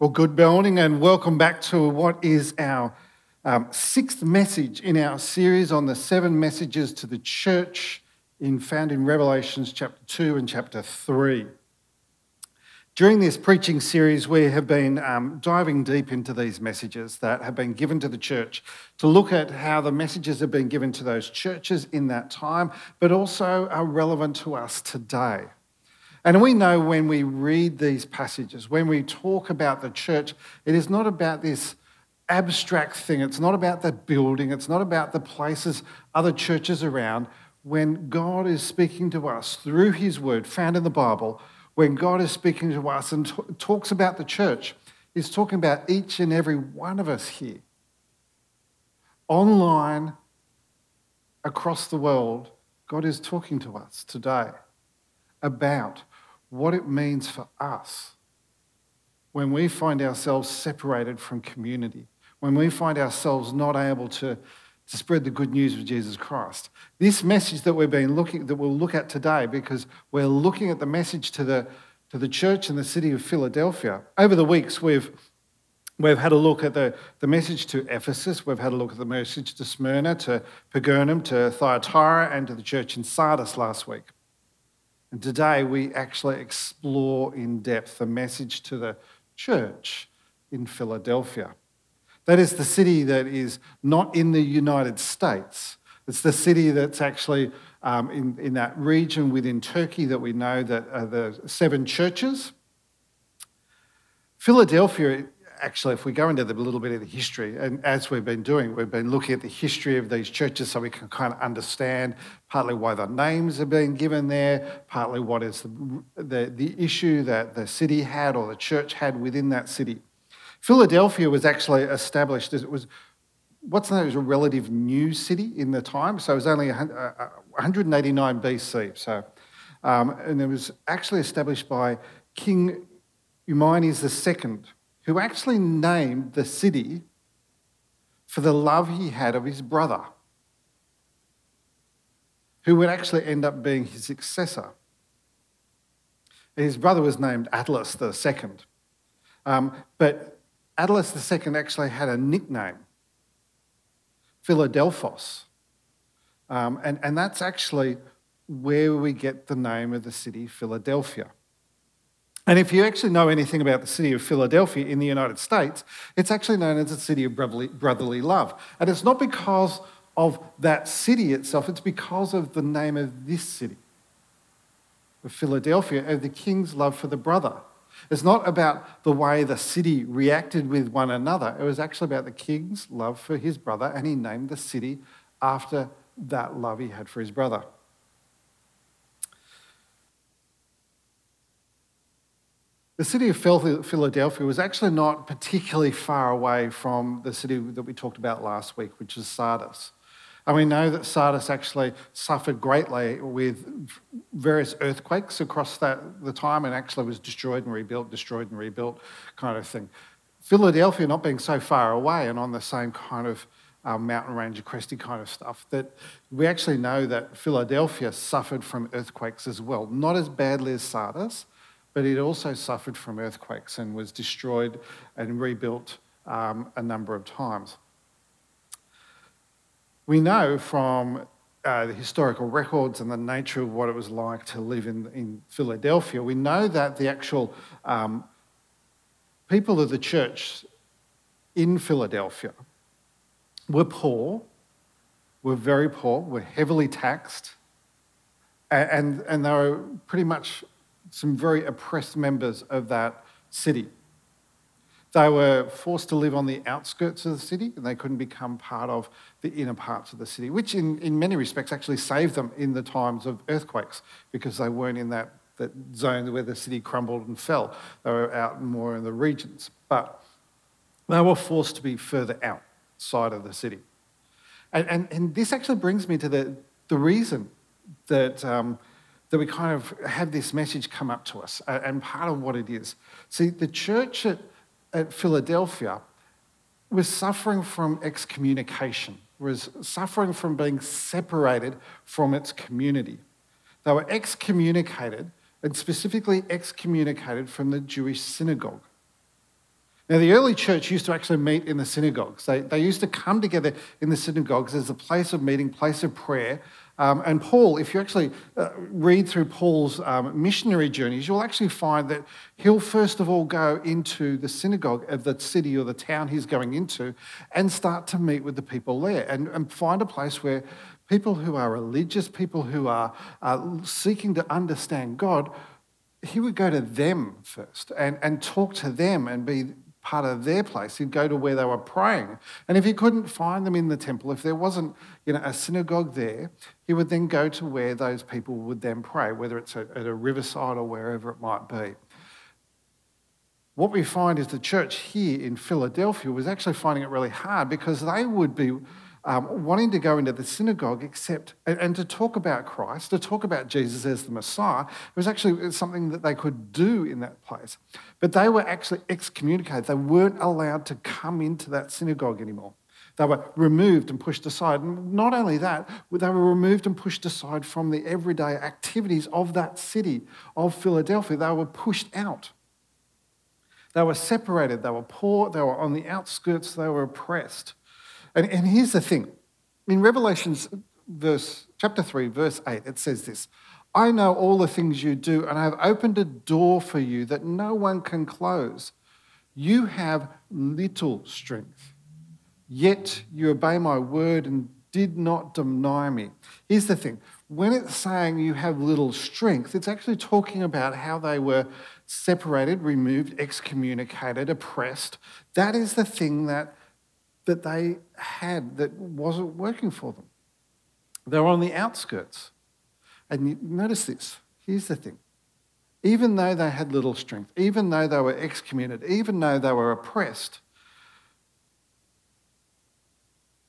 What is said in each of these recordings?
Well, good morning and welcome back to what is our um, sixth message in our series on the seven messages to the church in, found in Revelations chapter 2 and chapter 3. During this preaching series, we have been um, diving deep into these messages that have been given to the church to look at how the messages have been given to those churches in that time, but also are relevant to us today. And we know when we read these passages, when we talk about the church, it is not about this abstract thing. It's not about the building. It's not about the places, other churches around. When God is speaking to us through His word found in the Bible, when God is speaking to us and t- talks about the church, He's talking about each and every one of us here. Online, across the world, God is talking to us today about what it means for us when we find ourselves separated from community, when we find ourselves not able to, to spread the good news of Jesus Christ. This message that we've been looking, that we'll look at today, because we're looking at the message to the, to the church in the city of Philadelphia. Over the weeks, we've We've had a look at the, the message to Ephesus. We've had a look at the message to Smyrna, to Pergamum, to Thyatira, and to the church in Sardis last week. And today we actually explore in depth the message to the church in Philadelphia. That is the city that is not in the United States. It's the city that's actually um, in, in that region within Turkey that we know that are the seven churches. Philadelphia actually, if we go into the, a little bit of the history, and as we've been doing, we've been looking at the history of these churches so we can kind of understand partly why the names are being given there, partly what is the, the, the issue that the city had or the church had within that city. Philadelphia was actually established as it was what's known as a relative new city in the time. So it was only 189 uh, BC. So, um, and it was actually established by King Eumenes II who actually named the city for the love he had of his brother, who would actually end up being his successor. His brother was named Attalus II. Um, but Attalus II actually had a nickname, Philadelphos. Um, and, and that's actually where we get the name of the city, Philadelphia. And if you actually know anything about the city of Philadelphia in the United States, it's actually known as the city of brotherly, brotherly love. And it's not because of that city itself, it's because of the name of this city, of Philadelphia, of the king's love for the brother. It's not about the way the city reacted with one another. It was actually about the king's love for his brother, and he named the city after that love he had for his brother. The city of Philadelphia was actually not particularly far away from the city that we talked about last week, which is Sardis. And we know that Sardis actually suffered greatly with various earthquakes across that, the time and actually was destroyed and rebuilt, destroyed and rebuilt kind of thing. Philadelphia not being so far away and on the same kind of um, mountain range, cresty kind of stuff, that we actually know that Philadelphia suffered from earthquakes as well. Not as badly as Sardis, but it also suffered from earthquakes and was destroyed and rebuilt um, a number of times. We know from uh, the historical records and the nature of what it was like to live in, in Philadelphia, we know that the actual um, people of the church in Philadelphia were poor, were very poor, were heavily taxed, and, and they were pretty much some very oppressed members of that city. They were forced to live on the outskirts of the city and they couldn't become part of the inner parts of the city, which in, in many respects actually saved them in the times of earthquakes because they weren't in that, that zone where the city crumbled and fell. They were out more in the regions. But they were forced to be further outside of the city. And, and, and this actually brings me to the, the reason that um, that we kind of have this message come up to us, and part of what it is. See, the church at, at Philadelphia was suffering from excommunication, was suffering from being separated from its community. They were excommunicated, and specifically excommunicated from the Jewish synagogue. Now, the early church used to actually meet in the synagogues. They, they used to come together in the synagogues as a place of meeting, place of prayer. Um, and Paul, if you actually uh, read through Paul's um, missionary journeys, you'll actually find that he'll first of all go into the synagogue of the city or the town he's going into and start to meet with the people there and, and find a place where people who are religious, people who are uh, seeking to understand God, he would go to them first and, and talk to them and be part of their place. He'd go to where they were praying. And if he couldn't find them in the temple, if there wasn't you know, a synagogue there, he would then go to where those people would then pray, whether it's at, a riverside or wherever it might be. What we find is the church here in Philadelphia was actually finding it really hard because they would be um, wanting to go into the synagogue except and, and, to talk about Christ, to talk about Jesus as the Messiah, it was actually something that they could do in that place. But they were actually excommunicated. They weren't allowed to come into that synagogue anymore. They were removed and pushed aside. And not only that, they were removed and pushed aside from the everyday activities of that city, of Philadelphia. They were pushed out. They were separated. They were poor. They were on the outskirts. They were oppressed. And, and here's the thing in Revelations verse, chapter 3, verse 8, it says this I know all the things you do, and I have opened a door for you that no one can close. You have little strength, yet you obey my word and did not deny me. Here's the thing when it's saying you have little strength, it's actually talking about how they were separated, removed, excommunicated, oppressed. That is the thing that that they had that wasn't working for them. They were on the outskirts. And notice this here's the thing. Even though they had little strength, even though they were excommunicated, even though they were oppressed,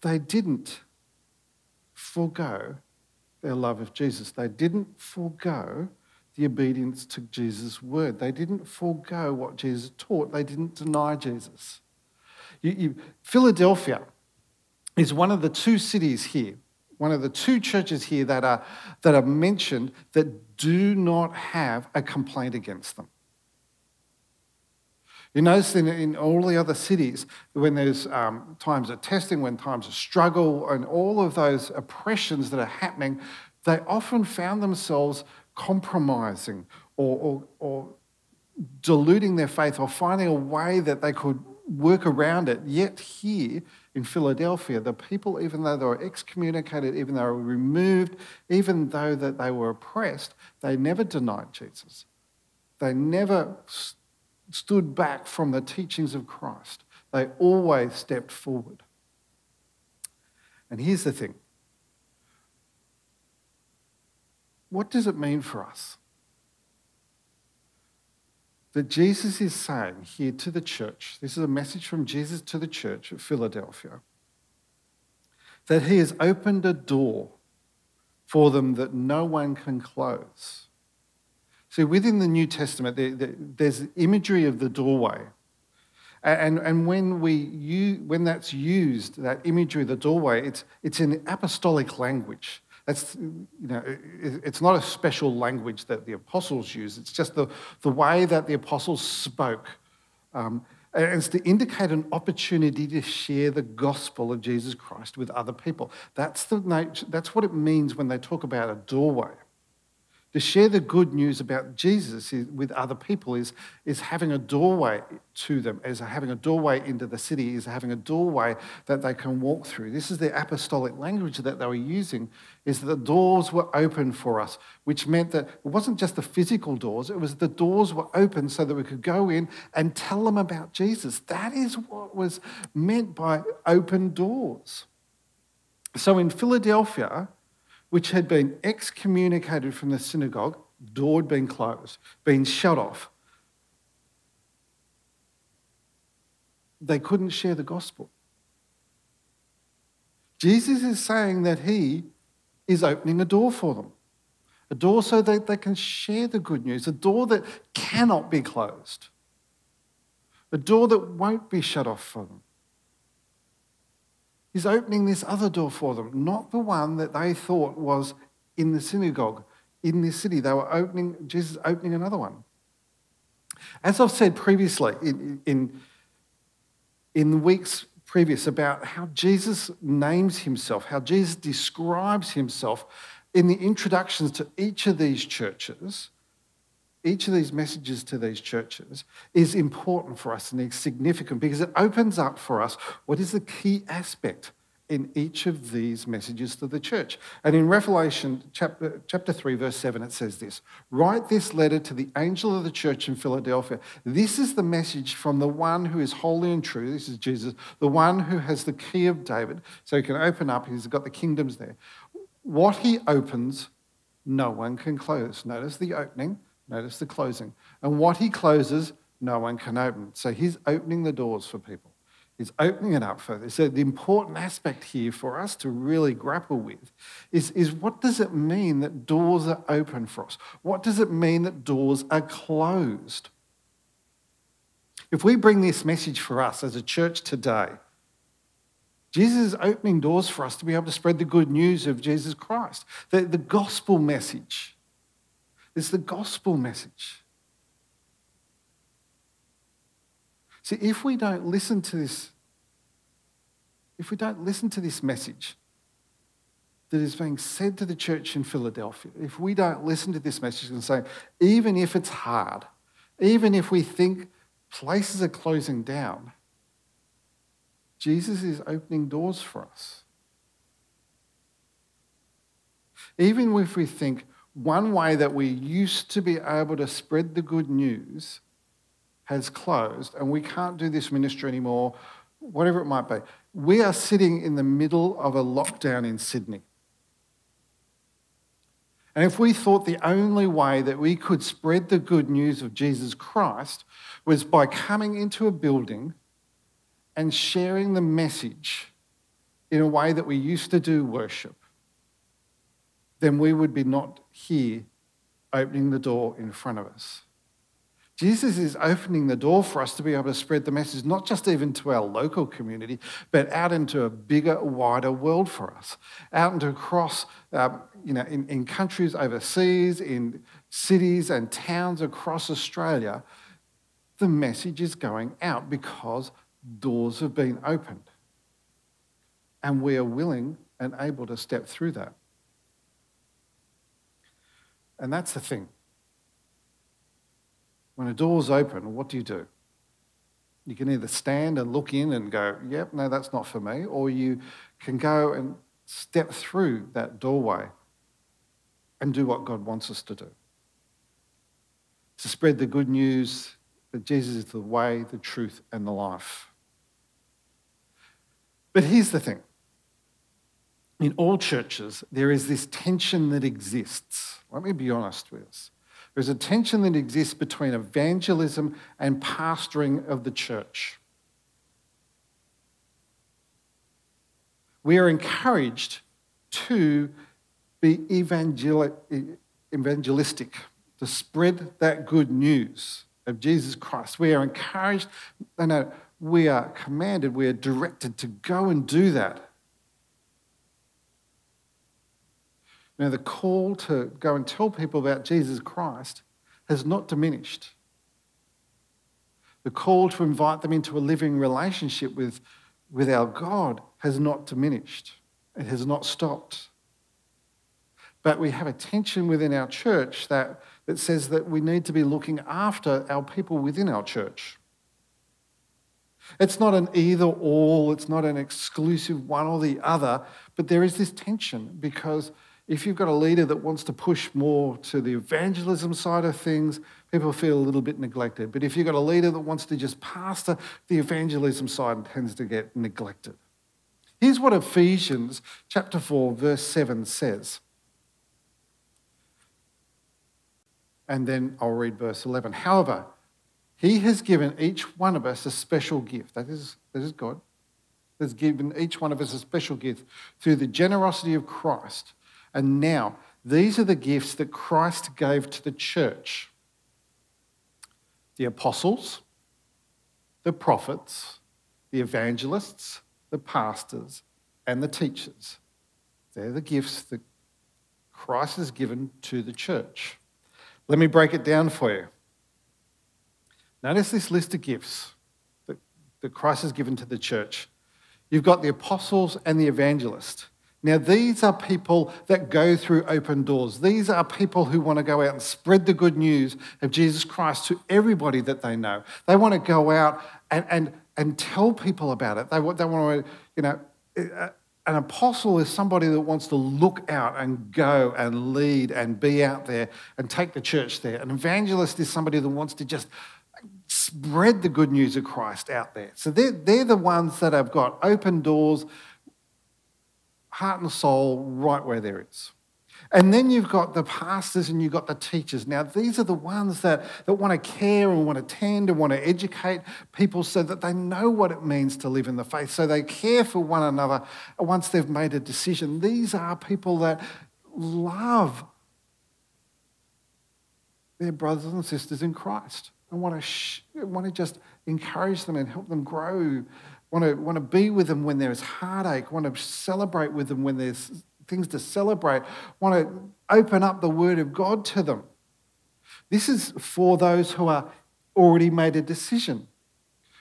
they didn't forego their love of Jesus. They didn't forego the obedience to Jesus' word. They didn't forego what Jesus taught. They didn't deny Jesus. You, you, Philadelphia is one of the two cities here, one of the two churches here that are, that are mentioned that do not have a complaint against them. You notice in, in all the other cities, when there's um, times of testing, when times of struggle, and all of those oppressions that are happening, they often found themselves compromising or, or, or diluting their faith or finding a way that they could work around it. Yet here in Philadelphia, the people, even though they were excommunicated, even though they were removed, even though that they were oppressed, they never denied Jesus. They never st- stood back from the teachings of Christ. They always stepped forward. And here's the thing. What does it mean for us? That Jesus is saying here to the church, this is a message from Jesus to the church of Philadelphia, that he has opened a door for them that no one can close. See, within the New Testament, there's imagery of the doorway. And, and when, we use, when that's used, that imagery of the doorway, it's, it's in apostolic language. That's, you know, it's not a special language that the apostles use, it's just the, the way that the apostles spoke. Um, and it's to indicate an opportunity to share the gospel of Jesus Christ with other people. That's, the that's what it means when they talk about a doorway. To share the good news about Jesus with other people is, is having a doorway to them, is having a doorway into the city, is having a doorway that they can walk through. This is the apostolic language that they were using, is that the doors were open for us, which meant that it wasn't just the physical doors, it was the doors were open so that we could go in and tell them about Jesus. That is what was meant by open doors. So in Philadelphia, which had been excommunicated from the synagogue, door had been closed, been shut off. They couldn't share the gospel. Jesus is saying that he is opening a door for them. A door so that they can share the good news, a door that cannot be closed, a door that won't be shut off for them. He's opening this other door for them, not the one that they thought was in the synagogue in this city. They were opening, Jesus opening another one. As I've said previously, in, in in the weeks previous about how Jesus names himself, how Jesus describes himself in the introductions to each of these churches. Each of these messages to these churches is important for us and is significant because it opens up for us what is the key aspect in each of these messages to the church. And in Revelation chapter, chapter 3, verse 7, it says this Write this letter to the angel of the church in Philadelphia. This is the message from the one who is holy and true. This is Jesus, the one who has the key of David. So he can open up, he's got the kingdoms there. What he opens, no one can close. Notice the opening, notice the closing. And what he closes, no one can open. So he's opening the doors for people. He's opening it up for further. So the important aspect here for us to really grapple with is, is what does it mean that doors are open for us? What does it mean that doors are closed? If we bring this message for us as a church today, Jesus is opening doors for us to be able to spread the good news of Jesus Christ, the, the gospel message. It's the gospel message. See, if we don't listen to this, if we don't listen to this message that is being said to the church in Philadelphia, if we don't listen to this message and say, even if it's hard, even if we think places are closing down, Jesus is opening doors for us. Even if we think one way that we used to be able to spread the good news has closed and we can't do this ministry anymore, whatever it might be. We are sitting in the middle of a lockdown in Sydney. And if we thought the only way that we could spread the good news of Jesus Christ was by coming into a building and sharing the message in a way that we used to do worship, then we would be not here opening the door in front of us. Jesus is opening the door for us to be able to spread the message, not just even to our local community, but out into a bigger, wider world for us, out into across, um, you know, in, in countries overseas, in cities and towns across Australia. The message is going out because doors have been opened. And we are willing and able to step through that. And that's the thing. When a door's open, what do you do? You can either stand and look in and go, yep, no, that's not for me, or you can go and step through that doorway and do what God wants us to do. To spread the good news that Jesus is the way, the truth, and the life. But here's the thing in all churches, there is this tension that exists. Let me be honest with us. There's a tension that exists between evangelism and pastoring of the church. We are encouraged to be evangelistic, to spread that good news of Jesus Christ. We are encouraged, no, we are commanded, we are directed to go and do that. Now, the call to go and tell people about Jesus Christ has not diminished. The call to invite them into a living relationship with, with our God has not diminished. It has not stopped. But we have a tension within our church that, that says that we need to be looking after our people within our church. It's not an either or, it's not an exclusive one or the other, but there is this tension because if you've got a leader that wants to push more to the evangelism side of things, people feel a little bit neglected. But if you've got a leader that wants to just pastor the evangelism side, tends to get neglected. Here's what Ephesians chapter 4, verse 7 says. And then I'll read verse 11. However, he has given each one of us a special gift. That is, that is God. Has given each one of us a special gift through the generosity of Christ. And now, these are the gifts that Christ gave to the church the apostles, the prophets, the evangelists, the pastors, and the teachers. They're the gifts that Christ has given to the church. Let me break it down for you. Notice this list of gifts that that Christ has given to the church. You've got the apostles and the evangelist. Now, these are people that go through open doors. These are people who want to go out and spread the good news of Jesus Christ to everybody that they know. They want to go out and, and, and tell people about it. They, they want to, you know, an apostle is somebody that wants to look out and go and lead and be out there and take the church there. An evangelist is somebody that wants to just spread the good news of Christ out there. So they're, they're the ones that have got open doors, heart and soul, right where there is. And then you've got the pastors and you've got the teachers. Now, these are the ones that, that want to care and want to tend and want to educate people so that they know what it means to live in the faith, so they care for one another once they've made a decision. These are people that love their brothers and sisters in Christ and want to, sh- want to just encourage them and help them grow, want to, want to be with them when there's heartache, want to celebrate with them when there's things to celebrate, want to open up the Word of God to them. This is for those who are already made a decision.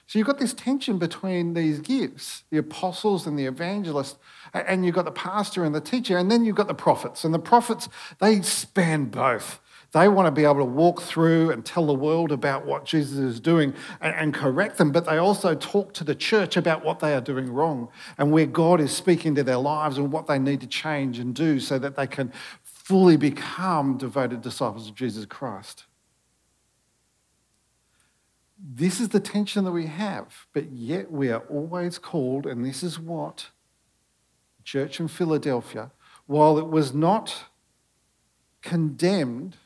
So you've got this tension between these gifts, the apostles and the evangelists, and you've got the pastor and the teacher, and then you've got the prophets. And the prophets, they span both. They want to be able to walk through and tell the world about what Jesus is doing and, and, correct them, but they also talk to the church about what they are doing wrong and where God is speaking to their lives and what they need to change and do so that they can fully become devoted disciples of Jesus Christ. This is the tension that we have, but yet we are always called, and this is what church in Philadelphia, while it was not condemned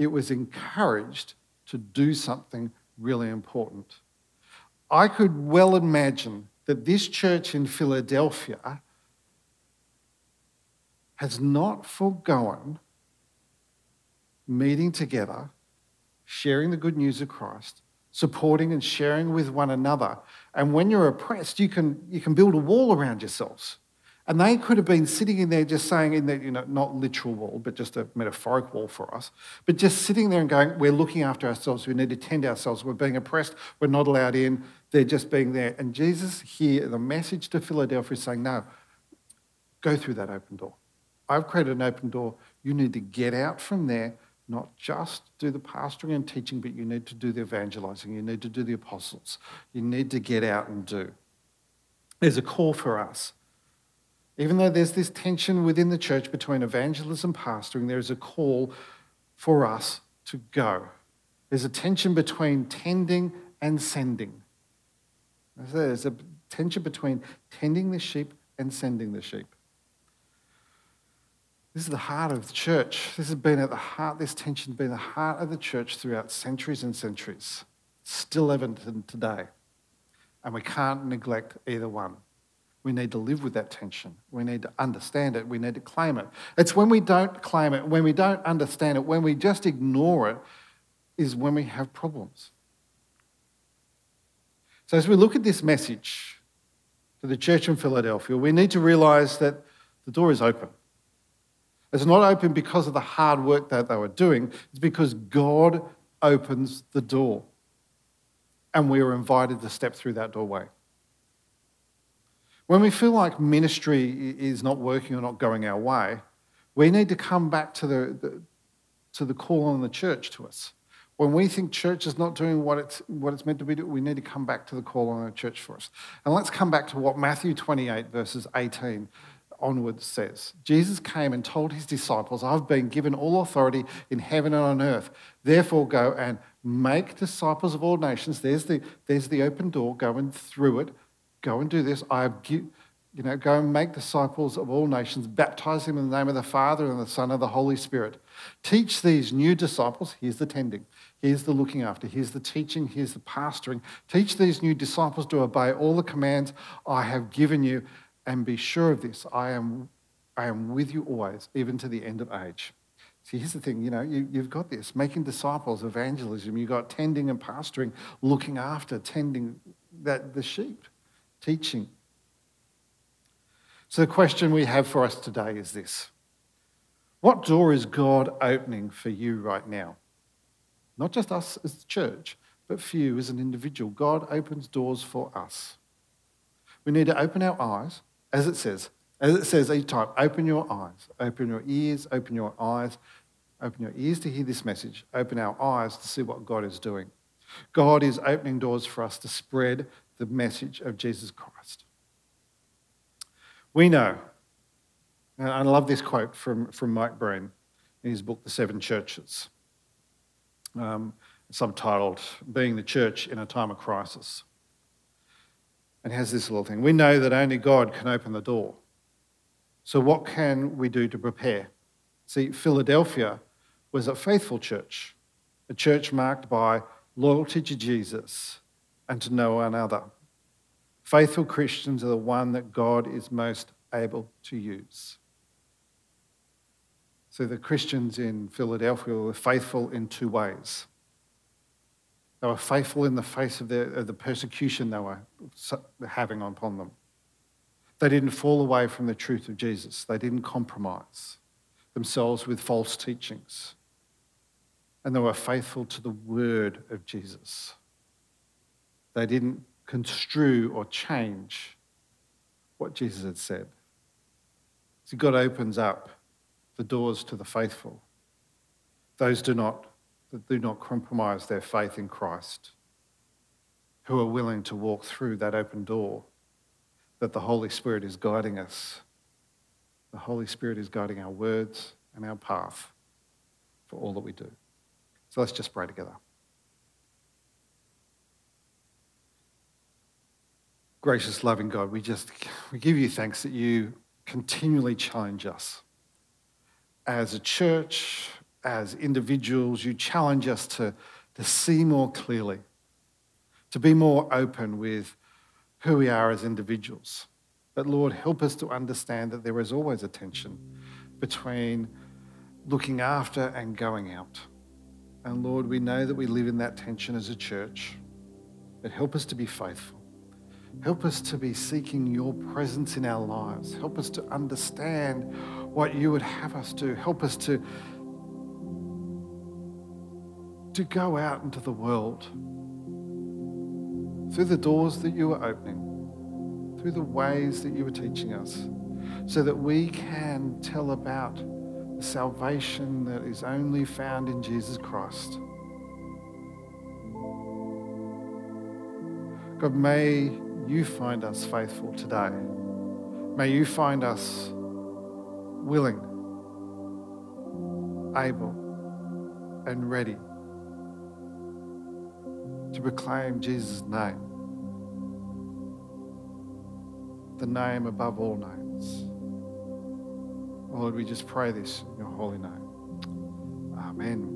it was encouraged to do something really important. I could well imagine that this church in Philadelphia has not foregone meeting together, sharing the good news of Christ, supporting and sharing with one another. And when you're oppressed, you can, you can build a wall around yourselves. And they could have been sitting in there just saying, in the, you know, not literal wall, but just a metaphoric wall for us, but just sitting there and going, we're looking after ourselves, we need to tend ourselves, we're being oppressed, we're not allowed in, they're just being there. And Jesus here, the message to Philadelphia is saying, no, go through that open door. I've created an open door. You need to get out from there, not just do the pastoring and teaching, but you need to do the evangelizing. You need to do the apostles. You need to get out and do. There's a call for us even though there's this tension within the church between evangelism and pastoring, there is a call for us to go. There's a tension between tending and sending. There's a tension between tending the sheep and sending the sheep. This is the heart of the church. This has been at the heart, this tension has been the heart of the church throughout centuries and centuries. Still evident today. And we can't neglect either one. We need to live with that tension. We need to understand it. We need to claim it. It's when we don't claim it, when we don't understand it, when we just ignore it, is when we have problems. So, as we look at this message to the church in Philadelphia, we need to realize that the door is open. It's not open because of the hard work that they were doing, it's because God opens the door. And we are invited to step through that doorway. When we feel like ministry is not working or not going our way, we need to come back to the, the to the call on the church to us. When we think church is not doing what it's, what it's meant to be doing, we need to come back to the call on the church for us. And let's come back to what Matthew 28, verses 18 onwards says. Jesus came and told his disciples, I've been given all authority in heaven and on earth. Therefore, go and make disciples of all nations. There's the, there's the open door, go and through it Go and do this. I have, you know, go and make disciples of all nations, baptize them in the name of the Father and the Son and the Holy Spirit. Teach these new disciples, here's the tending, here's the looking after, here's the teaching, here's the pastoring. Teach these new disciples to obey all the commands I have given you, and be sure of this I am, I am with you always, even to the end of age. See, here's the thing you know, you, have got this making disciples, evangelism, you've got tending and pastoring, looking after, tending that, the sheep teaching. So, the question we have for us today is this What door is God opening for you right now? Not just us as the church, but for you as an individual. God opens doors for us. We need to open our eyes, as it says, as it says each time, open your eyes, open your ears, open your eyes, open your ears to hear this message, open our eyes to see what God is doing. God is opening doors for us to spread the message of Jesus Christ. We know, and I love this quote from, from Mike Breen in his book, The Seven Churches, um, subtitled Being the Church in a Time of Crisis. And has this little thing We know that only God can open the door. So, what can we do to prepare? See, Philadelphia was a faithful church, a church marked by loyalty to Jesus and to no one other. Faithful Christians are the one that God is most able to use. So the Christians in Philadelphia were faithful in two ways. They were faithful in the face of of the persecution they were having upon them. They didn't fall away from the truth of Jesus. They didn't compromise themselves with false teachings and they were faithful to the word of Jesus. They didn't construe or change what Jesus had said. See, God opens up the doors to the faithful, those do not, that do not compromise their faith in Christ, who are willing to walk through that open door that the Holy Spirit is guiding us. The Holy Spirit is guiding our words and our path for all that we do. So let's just pray together. Gracious, loving God, we just we give you thanks that you continually challenge us. As a church, as individuals, you challenge us to, to see more clearly, to be more open with who we are as individuals. But Lord, help us to understand that there is always a tension between looking after and going out. And Lord, we know that we live in that tension as a church, but help us to be faithful. Help us to be seeking your presence in our lives. Help us to understand what you would have us do. Help us to, to go out into the world through the doors that you are opening, through the ways that you are teaching us, so that we can tell about the salvation that is only found in Jesus Christ. God, may you find us faithful today. May you find us willing, able, and ready to proclaim Jesus' name, the name above all names. Lord, we just pray this in your holy name. Amen.